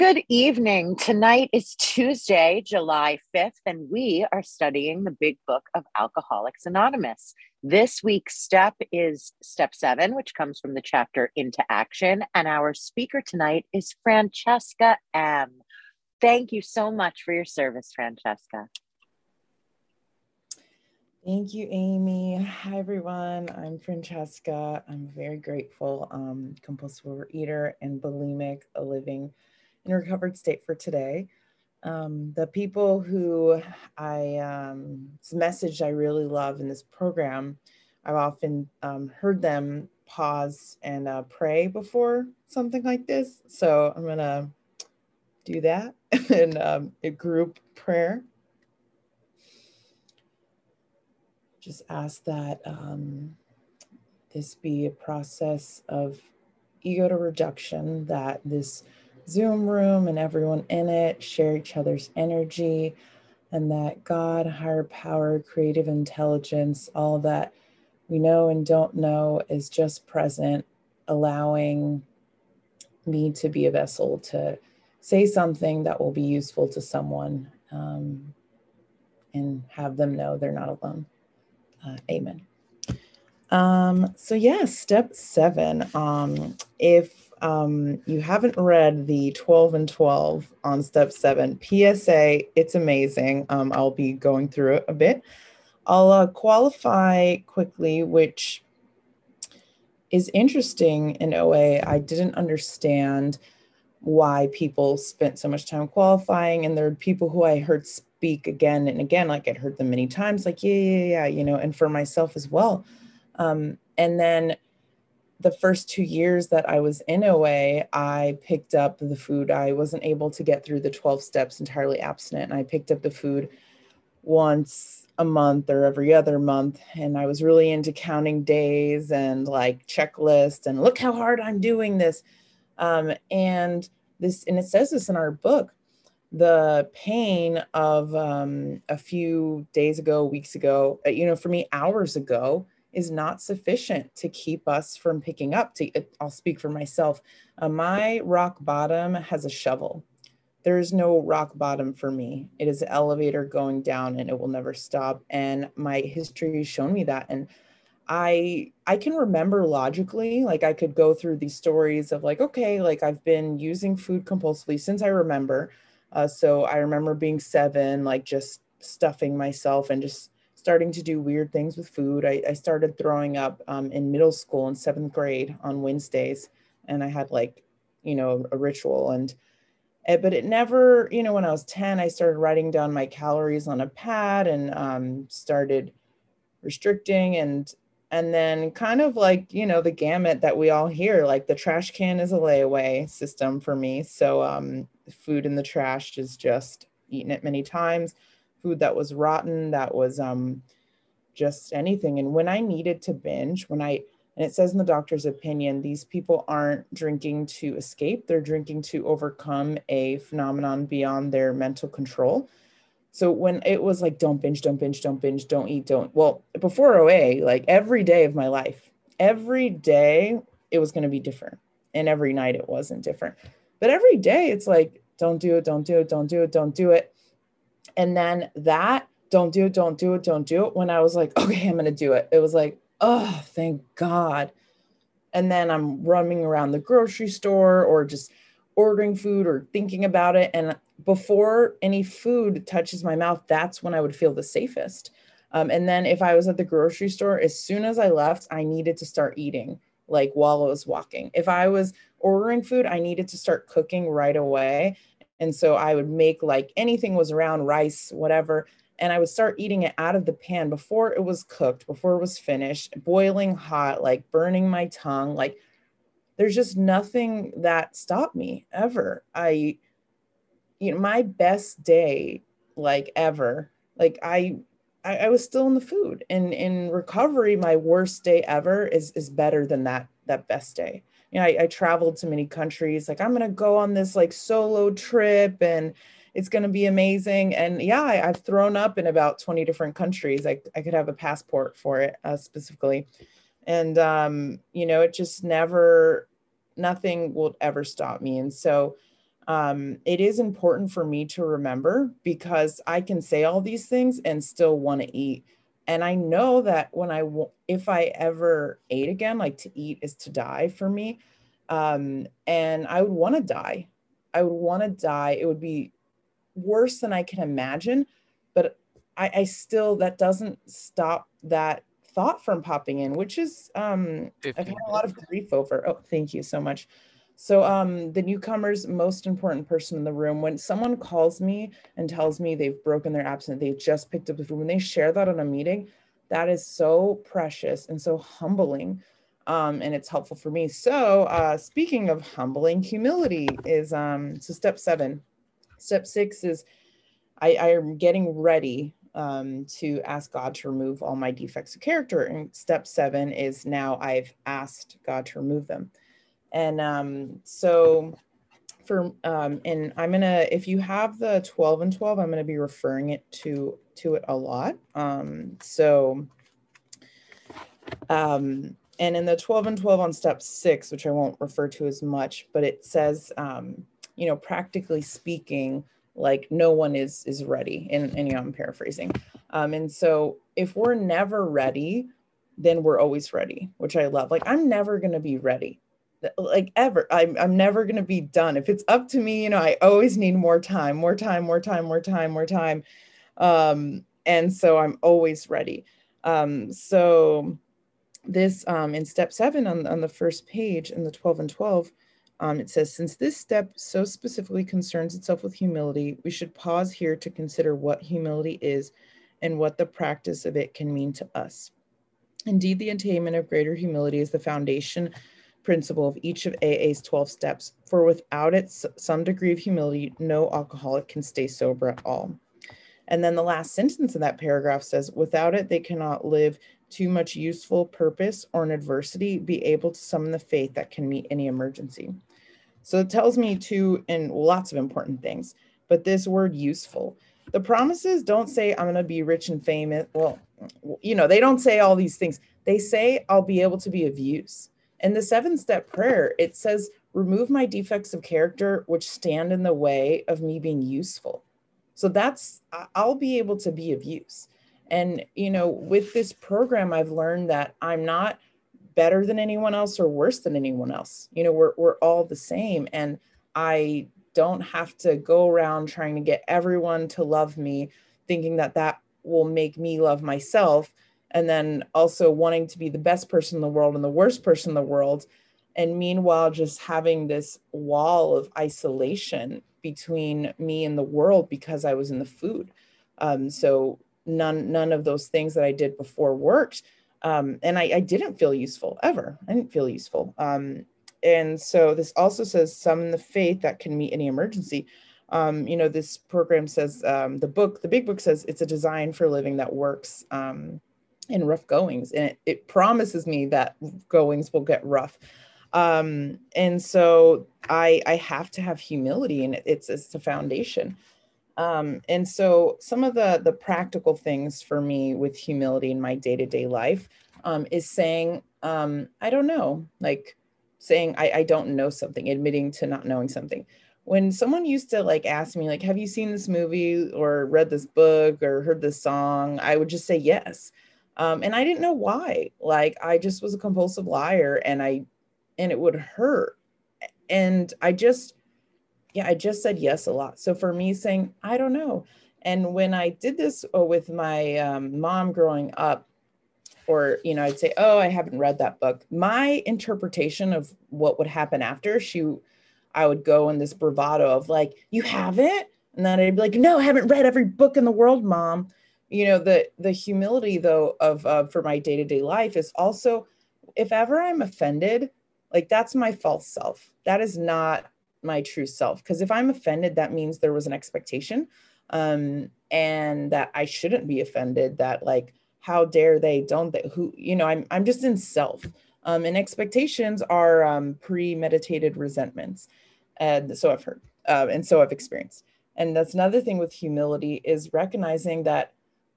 Good evening. Tonight is Tuesday, July 5th, and we are studying the big book of Alcoholics Anonymous. This week's step is step seven, which comes from the chapter Into Action. And our speaker tonight is Francesca M. Thank you so much for your service, Francesca. Thank you, Amy. Hi, everyone. I'm Francesca. I'm very grateful. Um, compulsive overeater and bulimic, a living in a recovered state for today. Um, the people who I um, message I really love in this program, I've often um, heard them pause and uh, pray before something like this. So I'm gonna do that in um, a group prayer. Just ask that um, this be a process of ego to reduction, that this Zoom room and everyone in it share each other's energy, and that God, higher power, creative intelligence, all that we know and don't know is just present, allowing me to be a vessel to say something that will be useful to someone um, and have them know they're not alone. Uh, amen. Um, so, yeah, step seven. Um, if um, you haven't read the 12 and 12 on step seven, PSA, it's amazing. Um, I'll be going through it a bit. I'll uh, qualify quickly, which is interesting in OA. I didn't understand why people spent so much time qualifying. And there are people who I heard speak again and again, like I'd heard them many times, like, yeah, yeah, yeah, you know, and for myself as well. Um, and then the first two years that I was in OA, I picked up the food. I wasn't able to get through the 12 steps entirely abstinent. And I picked up the food once a month or every other month. And I was really into counting days and like checklists and look how hard I'm doing this. Um, and this, and it says this in our book the pain of um, a few days ago, weeks ago, uh, you know, for me, hours ago, is not sufficient to keep us from picking up. To, I'll speak for myself. Uh, my rock bottom has a shovel. There is no rock bottom for me. It is an elevator going down and it will never stop. And my history has shown me that. And I I can remember logically, like I could go through these stories of like, okay, like I've been using food compulsively since I remember. Uh, so I remember being seven, like just stuffing myself and just starting to do weird things with food. I, I started throwing up um, in middle school in seventh grade on Wednesdays, and I had like, you know, a ritual. And eh, but it never, you know, when I was ten, I started writing down my calories on a pad and um, started restricting and and then kind of like you know the gamut that we all hear like the trash can is a layaway system for me so um food in the trash is just eaten it many times food that was rotten, that was um, just anything. And when I needed to binge, when I, and it says in the doctor's opinion, these people aren't drinking to escape, they're drinking to overcome a phenomenon beyond their mental control. So when it was like, don't binge, don't binge, don't binge, don't eat, don't, well, before OA, like every day of my life, every day it was going to be different. And every night it wasn't different. But every day it's like, don't do it, don't do it, don't do it, don't do it. And then that, don't do it, don't do it, don't do it. When I was like, okay, I'm going to do it, it was like, oh, thank God. And then I'm running around the grocery store or just ordering food or thinking about it. And before any food touches my mouth, that's when I would feel the safest. Um, and then if I was at the grocery store, as soon as I left, I needed to start eating like while I was walking. If I was ordering food, I needed to start cooking right away. And so I would make like anything was around rice, whatever, and I would start eating it out of the pan before it was cooked, before it was finished, boiling hot, like burning my tongue. Like there's just nothing that stopped me ever. I, you know, my best day, like ever, like I, I, I was still in the food. And in recovery, my worst day ever is is better than that that best day you know, I, I traveled to many countries. Like, I'm going to go on this like solo trip and it's going to be amazing. And yeah, I, have thrown up in about 20 different countries. I, I could have a passport for it uh, specifically. And, um, you know, it just never, nothing will ever stop me. And so, um, it is important for me to remember because I can say all these things and still want to eat. And I know that when I, if I ever ate again, like to eat is to die for me. Um, and I would want to die. I would want to die. It would be worse than I can imagine. But I, I still, that doesn't stop that thought from popping in, which is um, I've had a lot of grief over. Oh, thank you so much. So um, the newcomer's most important person in the room, when someone calls me and tells me they've broken their abstinence, they just picked up the food, when they share that on a meeting, that is so precious and so humbling. Um, and it's helpful for me. So uh, speaking of humbling, humility is um, so step seven. Step six is I, I am getting ready um, to ask God to remove all my defects of character. And step seven is now I've asked God to remove them. And um, so for, um, and I'm gonna, if you have the 12 and 12, I'm gonna be referring it to, to it a lot. Um, so, um, and in the 12 and 12 on step six, which I won't refer to as much, but it says, um, you know, practically speaking, like no one is is ready and, and you know i'm paraphrasing. Um, and so if we're never ready then we're always ready which i love. Like i'm never going to be ready like ever I'm, I'm never going to be done. If it's up to me you know i always need more time more time more time more time more time. Um, and so i'm always ready. Um, so this um, in step seven on, on the first page in the 12 and 12 um, it says, since this step so specifically concerns itself with humility, we should pause here to consider what humility is and what the practice of it can mean to us. Indeed, the attainment of greater humility is the foundation principle of each of AA's 12 steps, for without it, some degree of humility, no alcoholic can stay sober at all. And then the last sentence of that paragraph says, without it, they cannot live too much useful purpose or in adversity, be able to summon the faith that can meet any emergency. So it tells me two and lots of important things, but this word useful. The promises don't say I'm going to be rich and famous. Well, you know, they don't say all these things. They say I'll be able to be of use. In the seven step prayer, it says, remove my defects of character which stand in the way of me being useful. So that's, I'll be able to be of use. And, you know, with this program, I've learned that I'm not better than anyone else or worse than anyone else. You know, we're, we're all the same. And I don't have to go around trying to get everyone to love me, thinking that that will make me love myself. And then also wanting to be the best person in the world and the worst person in the world. And meanwhile, just having this wall of isolation between me and the world because I was in the food. Um, so none none of those things that I did before worked um, and I, I, didn't feel useful ever. I didn't feel useful. Um, and so this also says summon the faith that can meet any emergency. Um, you know, this program says um, the book, the big book says it's a design for living that works um, in rough goings, and it, it, promises me that goings will get rough. Um, and so I, I have to have humility, and it's it's a foundation. Um, and so some of the the practical things for me with humility in my day-to-day life um, is saying, um, I don't know, like saying I, I don't know something, admitting to not knowing something. When someone used to like ask me, like, have you seen this movie or read this book or heard this song? I would just say yes. Um, and I didn't know why. Like I just was a compulsive liar and I and it would hurt. And I just yeah, I just said yes a lot. So for me saying, I don't know. And when I did this uh, with my um, mom growing up, or, you know, I'd say, oh, I haven't read that book. My interpretation of what would happen after, she, I would go in this bravado of like, you haven't? And then I'd be like, no, I haven't read every book in the world, mom. You know, the, the humility though of, uh, for my day-to-day life is also, if ever I'm offended, like that's my false self. That is not my true self. Because if I'm offended, that means there was an expectation um, and that I shouldn't be offended, that like, how dare they, don't they, who, you know, I'm, I'm just in self. Um, and expectations are um, premeditated resentments. And so I've heard, uh, and so I've experienced. And that's another thing with humility is recognizing that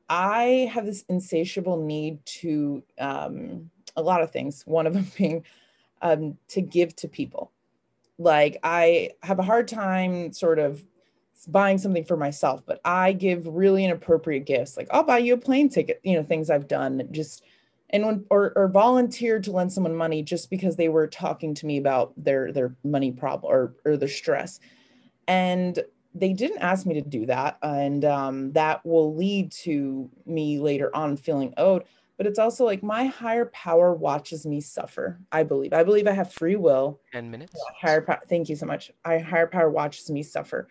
I have this insatiable need to um, a lot of things. One of them being um, to give to people like I have a hard time sort of buying something for myself, but I give really inappropriate gifts. Like I'll buy you a plane ticket, you know, things I've done just and when or, or volunteered to lend someone money just because they were talking to me about their their money problem or or their stress. And they didn't ask me to do that. And um, that will lead to me later on feeling owed. But it's also like my higher power watches me suffer. I believe. I believe I have free will. 10 minutes. Higher power. Thank you so much. I higher power watches me suffer.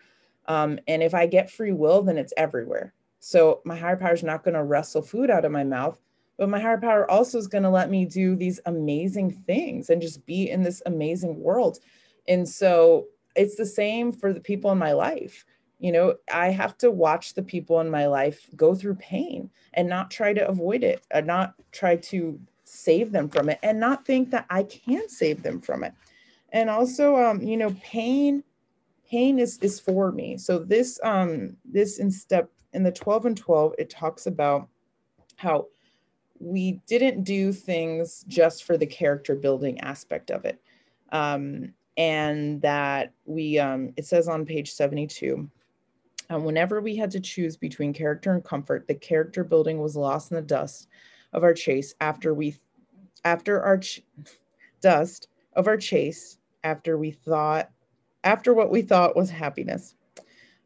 Um, and if I get free will, then it's everywhere. So my higher power is not going to wrestle food out of my mouth, but my higher power also is going to let me do these amazing things and just be in this amazing world. And so it's the same for the people in my life. You know, I have to watch the people in my life go through pain and not try to avoid it, and not try to save them from it, and not think that I can save them from it. And also, um, you know, pain pain is is for me so this um this in step in the 12 and 12 it talks about how we didn't do things just for the character building aspect of it um and that we um it says on page 72 um, whenever we had to choose between character and comfort the character building was lost in the dust of our chase after we after our ch- dust of our chase after we thought after what we thought was happiness.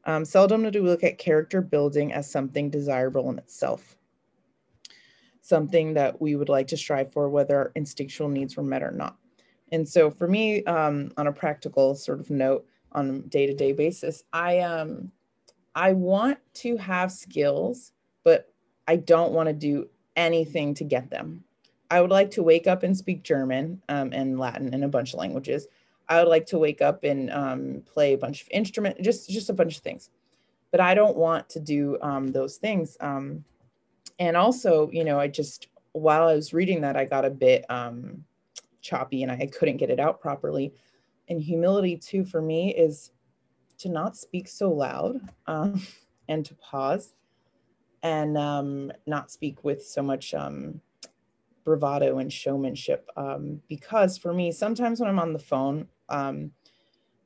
Um, seldom do we look at character building as something desirable in itself, something that we would like to strive for, whether our instinctual needs were met or not. And so, for me, um, on a practical sort of note, on a day-to-day basis, I um, I want to have skills, but I don't want to do anything to get them. I would like to wake up and speak German um, and Latin and a bunch of languages. I would like to wake up and um, play a bunch of instrument, just just a bunch of things. But I don't want to do um, those things. Um, and also, you know, I just while I was reading that, I got a bit um, choppy and I couldn't get it out properly. And humility too for me is to not speak so loud um, and to pause and um, not speak with so much um, bravado and showmanship. Um, because for me, sometimes when I'm on the phone, um,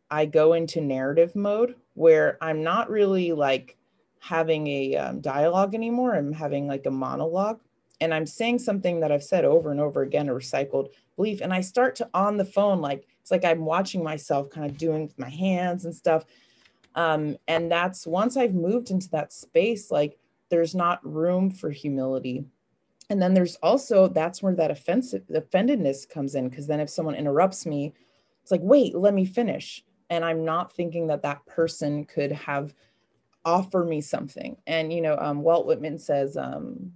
I go into narrative mode where I'm not really like having a um, dialogue anymore. I'm having like a monologue and I'm saying something that I've said over and over again, a recycled belief. And I start to on the phone, like it's like I'm watching myself kind of doing my hands and stuff. Um, and that's once I've moved into that space, like there's not room for humility. And then there's also that's where that offensive offendedness comes in because then if someone interrupts me it's like wait let me finish and i'm not thinking that that person could have offer me something and you know um, walt whitman says um,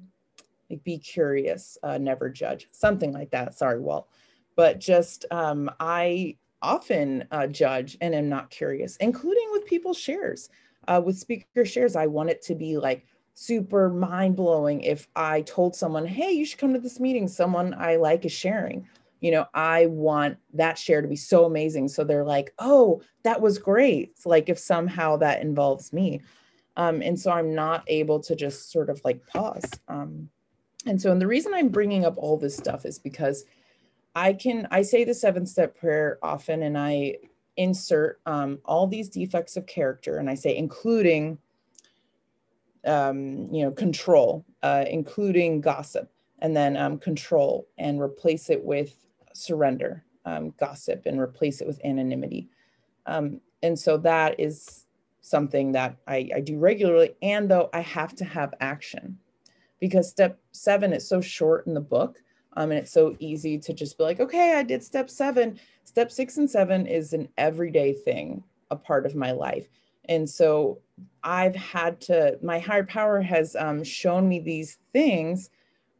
like be curious uh, never judge something like that. Sorry walt. But just um, i often uh, judge and am not curious including with people's shares. Uh, with speaker shares i want it to be like super mind blowing if i told someone hey you should come to this meeting someone i like is sharing. You know i want that share to be so amazing. So they're like oh that was great it's like if somehow that involves me. Um, and so i'm not able to just sort of like pause. Um, and so and the reason i'm bringing up all this stuff is because i can i say the seven step prayer often and i insert um, all these defects of character and i say including um, you know control uh, including gossip and then um, control and replace it with surrender, um, gossip, and replace it with anonymity. Um, and so that is something that I, I do regularly. And though I have to have action because step seven is so short in the book. Um, and it's so easy to just be like, okay, I did step seven. Step six and seven is an everyday thing, a part of my life. And so I've had to, my higher power has um, shown me these things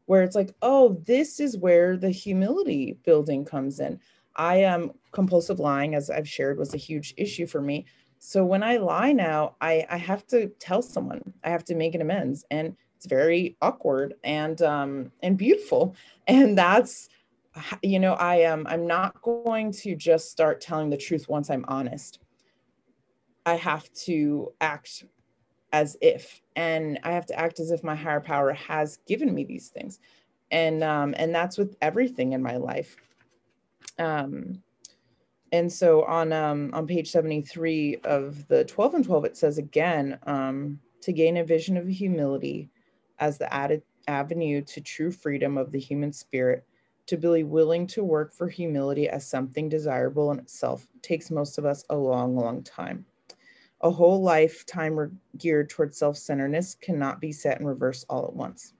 where it's like, oh, this is where the humility building comes in. I am compulsive lying, as I've shared, was a huge issue for me. So when I lie now, I, I have to tell someone, I have to make an amends. And it's very awkward and um, and beautiful. And that's you know, I am I'm not going to just start telling the truth once I'm honest. I have to act as if and i have to act as if my higher power has given me these things and um and that's with everything in my life um and so on um, on page 73 of the 12 and 12 it says again um, to gain a vision of humility as the added avenue to true freedom of the human spirit to be willing to work for humility as something desirable in itself takes most of us a long long time. A whole lifetime geared towards self-centeredness cannot be set in reverse all at once.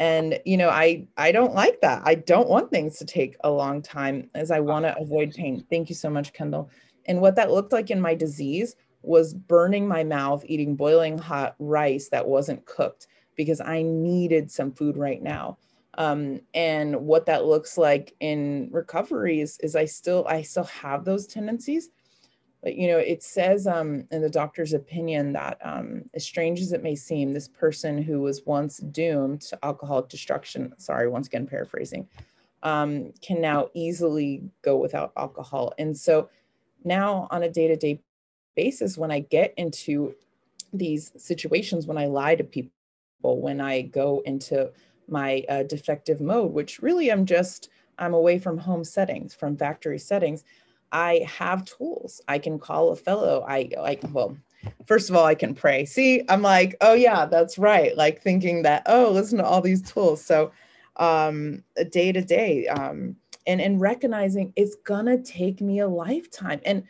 And you know i i don't like that. I don't want things to take a long time as i want to avoid pain. Thank you so much kendall. And what that looked like in my disease was burning my mouth eating boiling hot rice that wasn't cooked because i needed some food right now. Um, and what that looks like in recovery is, is i still i still have those tendencies. But you know it says um, in the doctor's opinion that um, as strange as it may seem this person who was once doomed to alcoholic destruction sorry once again paraphrasing um, can now easily go without alcohol. And so now on a day-to-day basis when i get into these situations when i lie to people when i go into my uh, defective mode which really i'm just i'm away from home settings from factory settings I have tools. I can call a fellow. I like, well, first of all, I can pray. See, I'm like, oh yeah, that's right. Like thinking that, oh, listen to all these tools. So um day to day, um, and and recognizing it's gonna take me a lifetime. And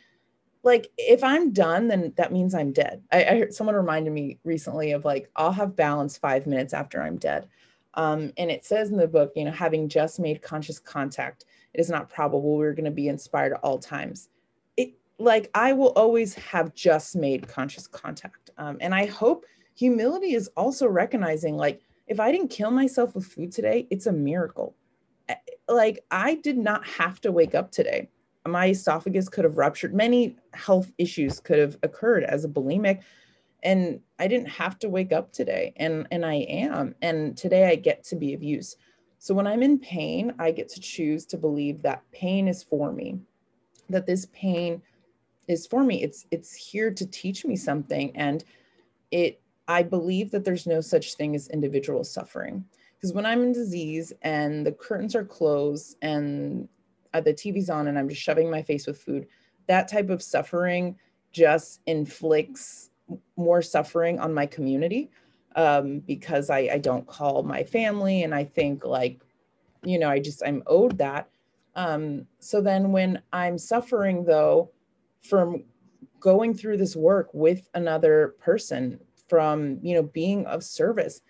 like if I'm done, then that means I'm dead. I, I heard someone reminded me recently of like, I'll have balance five minutes after I'm dead. Um, and it says in the book, you know, having just made conscious contact it is not probable we're going to be inspired at all times. It like I will always have just made conscious contact. Um, and I hope humility is also recognizing like if I didn't kill myself with food today, it's a miracle. Eh, like I did not have to wake up today. My esophagus could have ruptured. Many health issues could have occurred as a bulimic and I didn't have to wake up today and and I am and today I get to be of use. So when I'm in pain, I get to choose to believe that pain is for me, that this pain is for me. It's it's here to teach me something and it I believe that there's no such thing as individual suffering. Because when I'm in disease and the curtains are closed and uh, the TV's on and I'm just shoving my face with food, that type of suffering just inflicts more suffering on my community um, because I, I don't call my family and I think like, you know, I just, I'm owed that. Um, so then when I'm suffering though from going through this work with another person from, you know, being of service,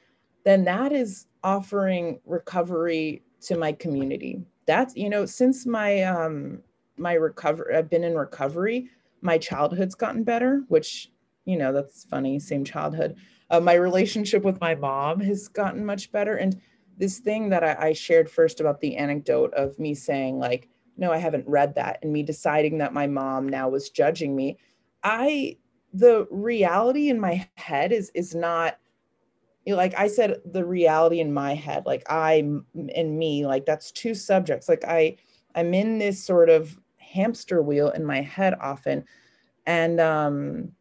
then that is offering recovery to my community. That's, you know, since my, um, my recovery, I've been in recovery, my childhood's gotten better, which, you know, that's funny, same childhood uh, my relationship with my mom has gotten much better. And this thing that I, I shared first about the anecdote of me saying, like, no, I haven't read that, and me deciding that my mom now was judging me. I, the reality in my head is is not you know, like I said, the reality in my head, like I and me, like that's two subjects. Like I, I'm in this sort of hamster wheel in my head often, and um,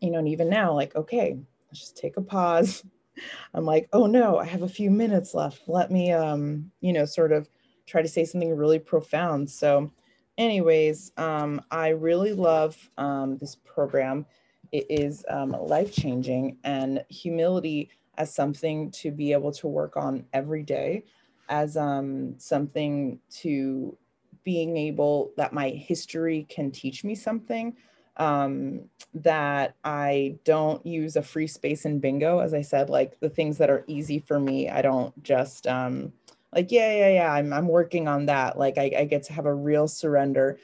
you know, and even now, like okay, let's just take a pause. I'm like, oh no, I have a few minutes left. Let me, um, you know, sort of try to say something really profound. So, anyways, um, I really love um, this program. It is um, life changing and humility as something to be able to work on every day, as um, something to being able that my history can teach me something um, that I don't use a free space in bingo. As I said, like the things that are easy for me, I don't just um, like, yeah, yeah, yeah, I'm, I'm working on that. Like I, I get to have a real surrender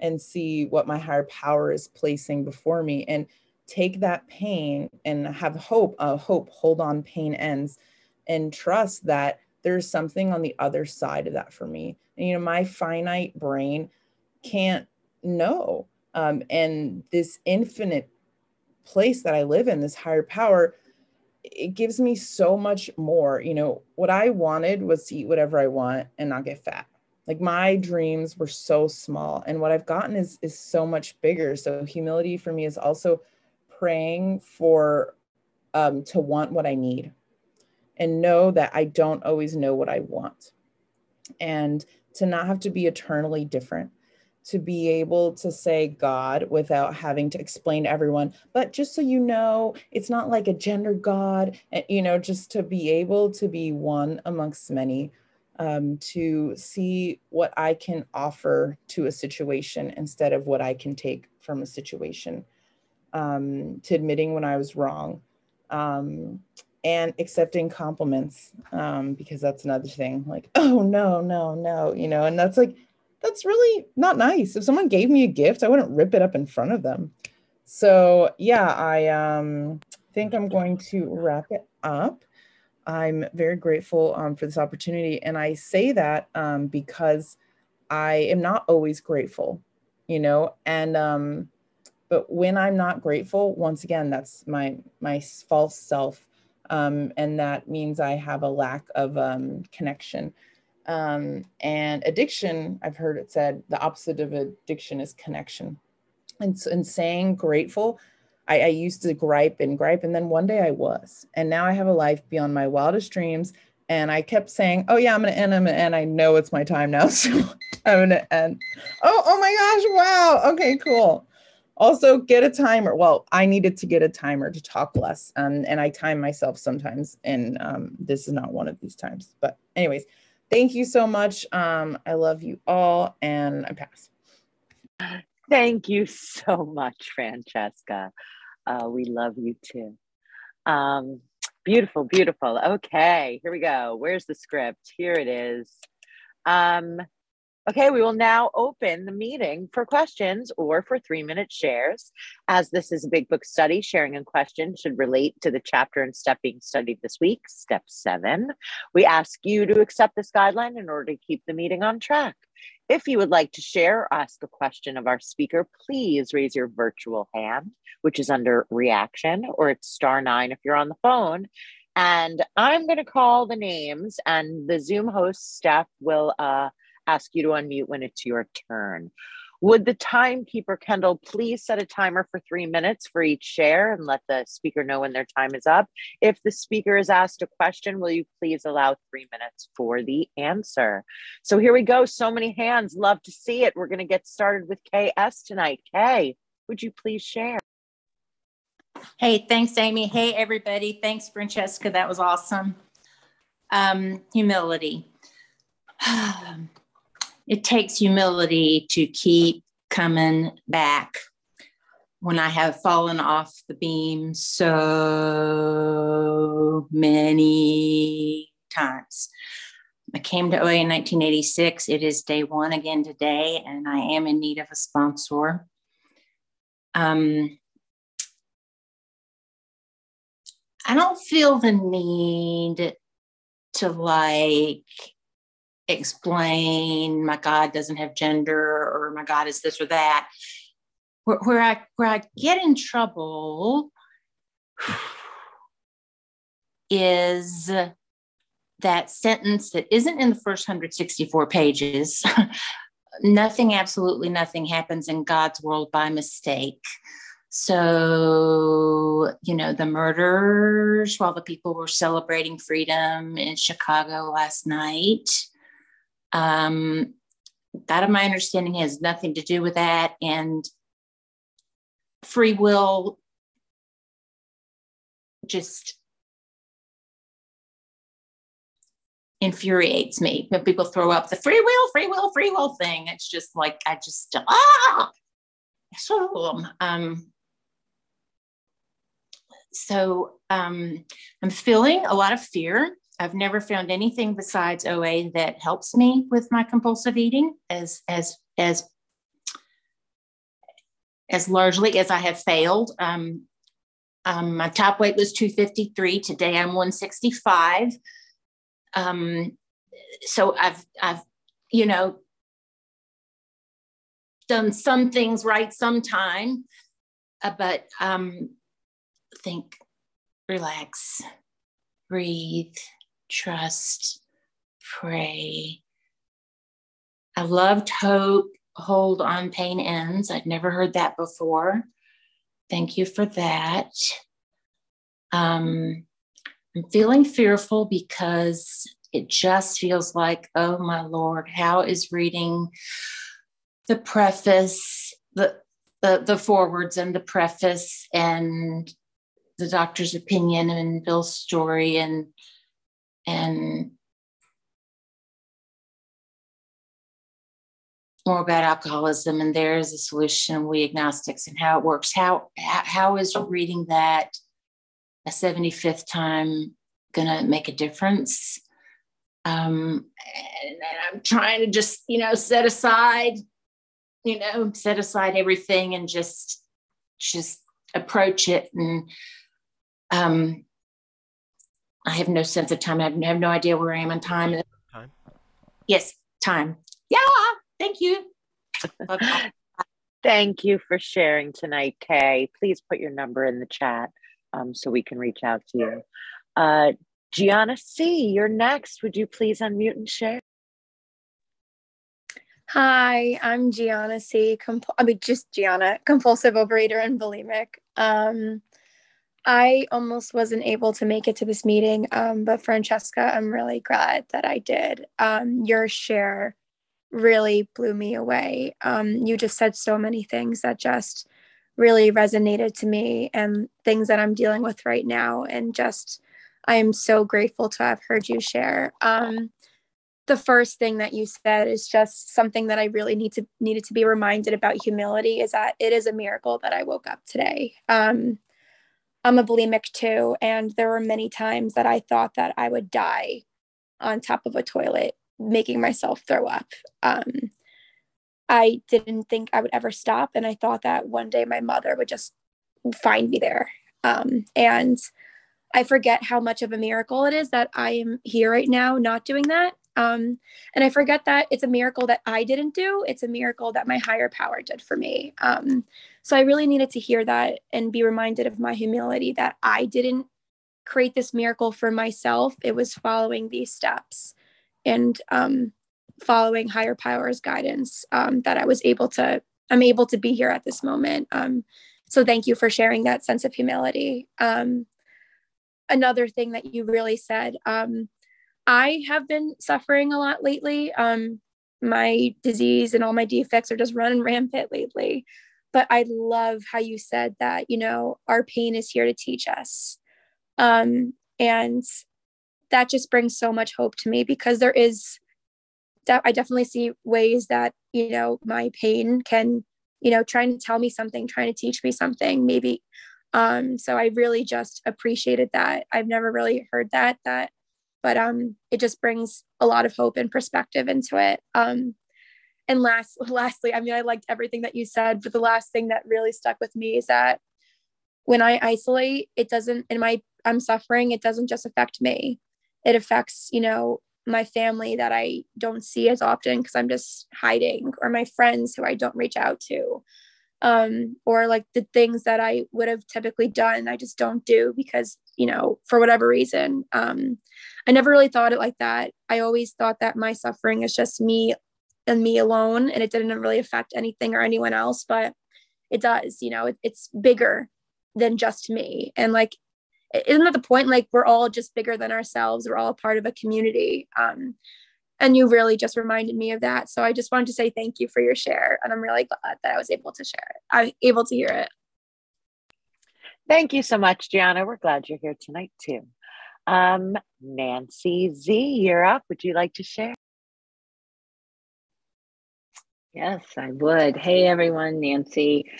and see what my higher power is placing before me and take that pain and have hope, uh, hope, hold on, pain ends and trust that there's something on the other side of that for me. And, you know, my finite brain can't know um, and this infinite place that I live in, this higher power, it gives me so much more. You know, what I wanted was to eat whatever I want and not get fat. Like my dreams were so small, and what I've gotten is is so much bigger. So humility for me is also praying for um, to want what I need, and know that I don't always know what I want, and to not have to be eternally different to be able to say God without having to explain to everyone. But just so you know, it's not like a gender God, and you know, just to be able to be one amongst many, um, to see what I can offer to a situation instead of what I can take from a situation, um, to admitting when I was wrong. Um, and accepting compliments um, because that's another thing like oh no no no you know and that's like that's really not nice if someone gave me a gift i wouldn't rip it up in front of them so yeah i um, think i'm going to wrap it up i'm very grateful um, for this opportunity and i say that um, because i am not always grateful you know and um, but when i'm not grateful once again that's my my false self um, and that means I have a lack of um, connection. Um, and addiction, I've heard it said, the opposite of addiction is connection. And, and saying grateful, I, I used to gripe and gripe, and then one day I was. And now I have a life beyond my wildest dreams. And I kept saying, "Oh yeah, I'm gonna end. I'm gonna end. I know it's my time now, so I'm gonna end." Oh, oh my gosh! Wow. Okay, cool also get a timer. Well i needed to get a timer to talk less um, and i time myself sometimes and um, this is not one of these times. But anyways thank you so much. Um, i love you all and i pass. Thank you so much francesca. Uh, we love you too. Um, beautiful beautiful. Okay here we go. Where's the script? Here it is. Um, Okay, we will now open the meeting for questions or for three minute shares. As this is a big book study, sharing and questions should relate to the chapter and step being studied this week, step seven. We ask you to accept this guideline in order to keep the meeting on track. If you would like to share or ask a question of our speaker, please raise your virtual hand, which is under reaction, or it's star nine if you're on the phone. And I'm going to call the names, and the Zoom host staff will uh, ask you to unmute when it's your turn. Would the timekeeper, Kendall, please set a timer for three minutes for each share and let the speaker know when their time is up? If the speaker is asked a question, will you please allow three minutes for the answer? So here we go. So many hands. Love to see it. We're going to get started with KS tonight. Kay, would you please share? Hey, thanks, Amy. Hey, everybody. Thanks, Francesca. That was awesome. Um, humility. it takes humility to keep coming back when I have fallen off the beam so many times. I came to OA in 1986. It is day one again today, and I am in need of a sponsor. Um, I don't feel the need to like explain my God doesn't have gender or my God is this or that. Where, where I where I get in trouble is that sentence that isn't in the first 164 pages. nothing, absolutely nothing happens in God's world by mistake. So, you know, the murders while the people were celebrating freedom in Chicago last night, um, that, of my understanding, has nothing to do with that. And free will just infuriates me when people throw up the free will, free will, free will thing. It's just like, I just, ah! So, um, so um, I'm feeling a lot of fear I've never found anything besides OA that helps me with my compulsive eating as as as as largely as I have failed. Um, um, my top weight was 253. Today I'm 165. Um, so I've I've you know done some things right sometime, uh, but um, think, relax, breathe trust, pray. I loved hope, hold on pain ends. I'd never heard that before. Thank you for that. Um, I'm feeling fearful because it just feels like, oh my Lord, how is reading the preface, the the the forwards and the preface and the doctor's opinion and Bill's story and and more about alcoholism and there is a solution. We agnostics and how it works. How how is reading that a 75th time gonna make a difference? Um and, and i'm trying to just you know set aside you know set aside everything and just just approach it and um i have no sense of time i have no idea where i am in time time yes time yeah Thank you. Thank you for sharing tonight, Kay. Please put your number in the chat um, so we can reach out to you. Uh, Gianna C., you're next. Would you please unmute and share? Hi, I'm Gianna C. Comp- I mean, just Gianna, compulsive overeater and bulimic. Um, I almost wasn't able to make it to this meeting, um, but Francesca, I'm really glad that I did. Um, your share really blew me away. Um, you just said so many things that just really resonated to me and things that I'm dealing with right now. And just, I am so grateful to have heard you share. Um, the first thing that you said is just something that I really need to needed to be reminded about humility is that it is a miracle that I woke up today. I'm a bulimic too, and there were many times that I thought that I would die on top of a toilet making myself throw up. Um, I didn't think I would ever stop. And I thought that one day my mother would just find me there. Um, and I forget how much of a miracle it is that I am here right now, not doing that. Um, and I forget that it's a miracle that I didn't do. It's a miracle that my higher power did for me. Um, so I really needed to hear that and be reminded of my humility that I didn't create this miracle for myself. It was following these steps and um, following higher powers guidance um, that I was able to, I'm able to be here at this moment. Um, so thank you for sharing that sense of humility. Um, another thing that you really said, I have been suffering a lot lately. Um, my disease and all my defects are just running rampant lately. But I love how you said that, you know, our pain is here to teach us. Um, and that just brings so much hope to me because there is that I definitely see ways that, you know, my pain can, you know, trying to tell me something, trying to teach me something, maybe. Um, so I really just appreciated that. I've never really heard that, that, but um, it just brings a lot of hope and perspective into it. Um, and last, lastly, I mean, I liked everything that you said, but the last thing that really stuck with me is that when I isolate, it doesn't, in my, I'm suffering, it doesn't just affect me it affects you know my family that i don't see as often because i'm just hiding or my friends who i don't reach out to um, or like the things that i would have typically done i just don't do because you know for whatever reason. Um, i never really thought it like that. I always thought that my suffering is just me and me alone and it didn't really affect anything or anyone else but it does you know it, it's bigger than just me. And like isn't that the point? Like we're all just bigger than ourselves. We're all part of a community. Um, and you really just reminded me of that. So i just wanted to say thank you for your share and i'm really glad that i was able to share it. I'm able to hear it thank you so much gianna we're glad you're here tonight too um, nancy z you're up would you like to share yes i would hey everyone nancy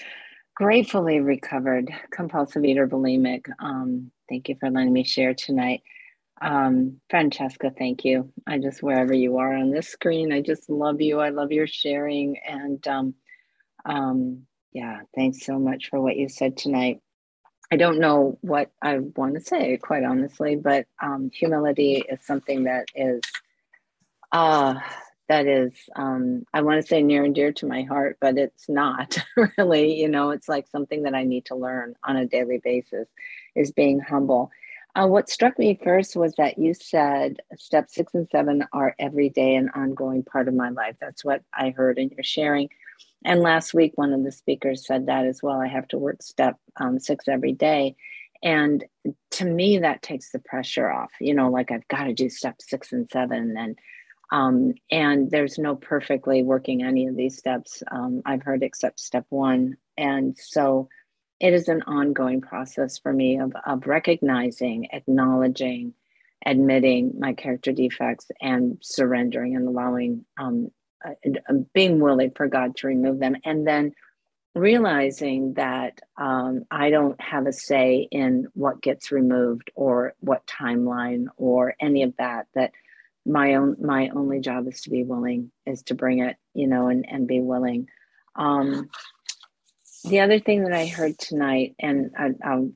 gratefully recovered compulsive eater bulimic um, Thank you for letting me share tonight. Um, Francesca, thank you. I just, wherever you are on this screen, I just love you. I love your sharing. And um, um, yeah, thanks so much for what you said tonight. I don't know what I want to say, quite honestly, but um, humility is something that is, uh, that is, um, I want to say near and dear to my heart, but it's not really, you know, it's like something that I need to learn on a daily basis is being humble. Uh, what struck me first was that you said step six and seven are every day an ongoing part of my life. That's what I heard in your sharing. And last week, one of the speakers said that as well. I have to work step um, six every day. And to me, that takes the pressure off, you know, like I've got to do step six and seven. And Um, and there's no perfectly working any of these steps, um, I've heard, except step one. And so it is an ongoing process for me of, of recognizing, acknowledging, admitting my character defects, and surrendering and allowing, um, uh, uh, being willing for God to remove them. And then realizing that um, I don't have a say in what gets removed or what timeline or any of that, that my own my only job is to be willing is to bring it you know and and be willing um the other thing that i heard tonight and I, um,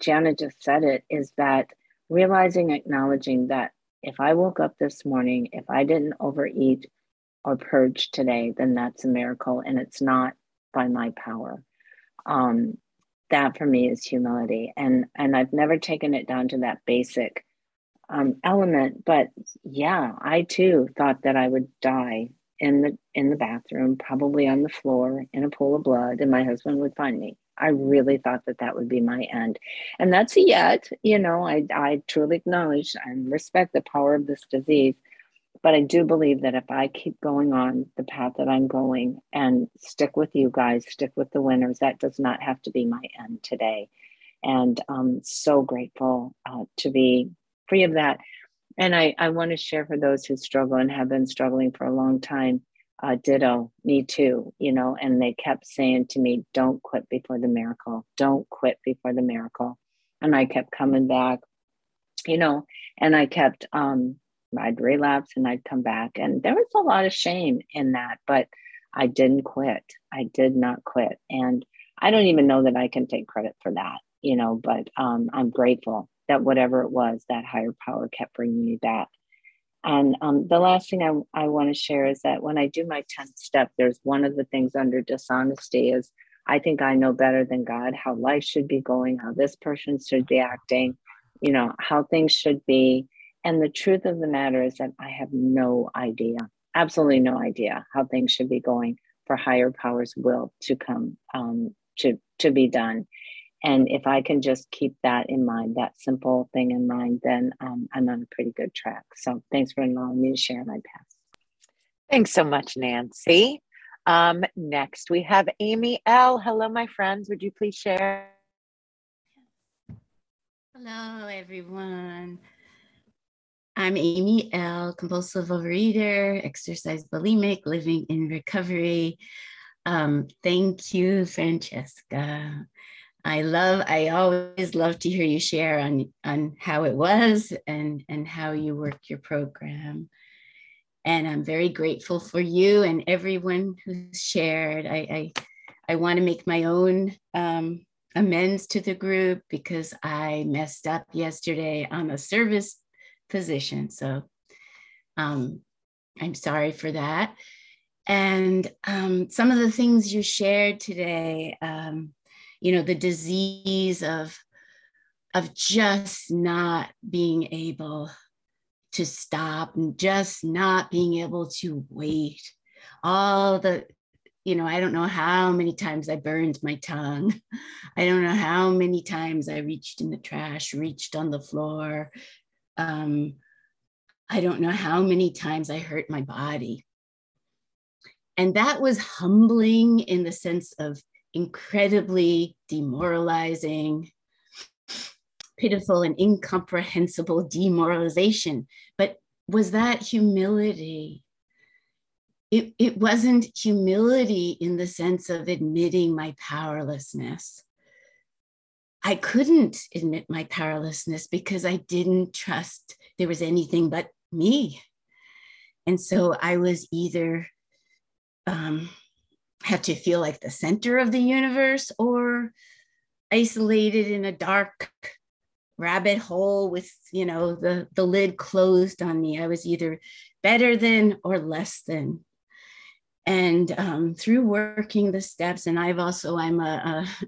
jana just said it is that realizing acknowledging that if i woke up this morning if i didn't overeat or purge today then that's a miracle and it's not by my power um that for me is humility and and i've never taken it down to that basic um, element. But yeah, I too thought that I would die in the in the bathroom, probably on the floor in a pool of blood, and my husband would find me. I really thought that that would be my end, and that's yet. You know, I I truly acknowledge and respect the power of this disease. But I do believe that if I keep going on the path that I'm going and stick with you guys, stick with the winners, that does not have to be my end today. And I'm so grateful uh, to be free of that. And I, I want to share for those who struggle and have been struggling for a long time. Uh, ditto, me too, you know, and they kept saying to me, don't quit before the miracle, don't quit before the miracle. And I kept coming back, you know, and I kept, um, I'd relapse and I'd come back. And there was a lot of shame in that, but I didn't quit. I did not quit. And I don't even know that I can take credit for that, you know, but um, I'm grateful that whatever it was, that higher power kept bringing me back. And um, the last thing I, I want to share is that when I do my 10th step, there's one of the things under dishonesty is I think I know better than God how life should be going, how this person should be acting, you know, how things should be. And the truth of the matter is that I have no idea, absolutely no idea how things should be going for higher powers will to come um, to, to be done. And if I can just keep that in mind, that simple thing in mind, then um, I'm on a pretty good track. So thanks for allowing me to share my past. Thanks so much, Nancy. Um, next, we have Amy L. Hello, my friends. Would you please share? Hello, everyone. I'm Amy L., compulsive overeater, exercise bulimic, living in recovery. Um, thank you, Francesca. I love, I always love to hear you share on, on how it was and, and how you work your program. And I'm very grateful for you and everyone who's shared. I, I, I want to make my own um, amends to the group because I messed up yesterday on a service position. So um, I'm sorry for that. And um, some of the things you shared today, um, you know the disease of of just not being able to stop and just not being able to wait all the you know i don't know how many times i burned my tongue i don't know how many times i reached in the trash reached on the floor um, i don't know how many times i hurt my body and that was humbling in the sense of incredibly demoralizing, pitiful, and incomprehensible demoralization. But was that humility? It, it wasn't humility in the sense of admitting my powerlessness. I couldn't admit my powerlessness because I didn't trust there was anything but me. And so I was either um, have to feel like the center of the universe or isolated in a dark rabbit hole with you know the the lid closed on me i was either better than or less than and um, through working the steps and i've also i'm a, a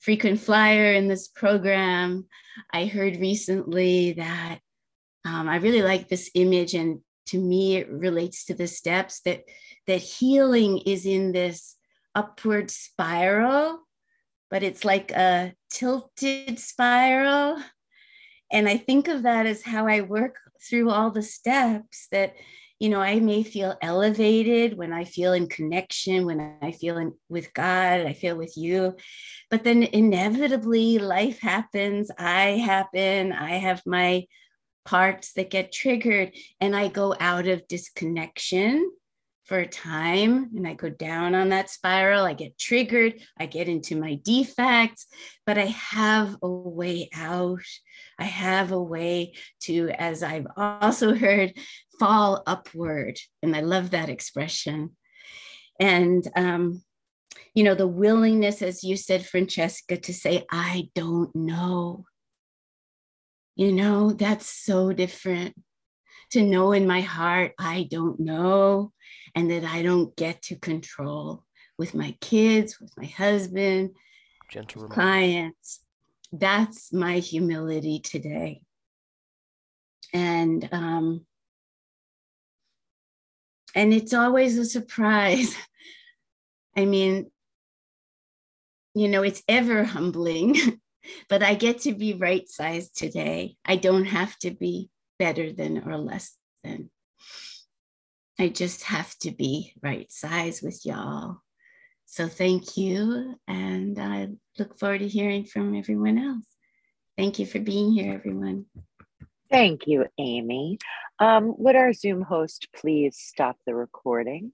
frequent flyer in this program i heard recently that um, i really like this image and to me it relates to the steps that that healing is in this upward spiral, but it's like a tilted spiral. And I think of that as how I work through all the steps that you know, I may feel elevated when I feel in connection, when I feel in with God, I feel with you. But then inevitably life happens, I happen, I have my parts that get triggered, and I go out of disconnection for a time and I go down on that spiral. I get triggered, I get into my defects, but I have a way out. I have a way to, as I've also heard, fall upward. And I love that expression. And, um, you know, the willingness, as you said, Francesca, to say, I don't know. You know, that's so different. To know in my heart, I don't know, and that I don't get to control with my kids, with my husband, Gentle clients. That's my humility today. And um, and it's always a surprise. I mean, you know, it's ever humbling, but I get to be right sized today. I don't have to be better than or less than. I just have to be right size with y'all. So thank you. And I look forward to hearing from everyone else. Thank you for being here, everyone. Thank you, Amy. Um, would our Zoom host please stop the recording?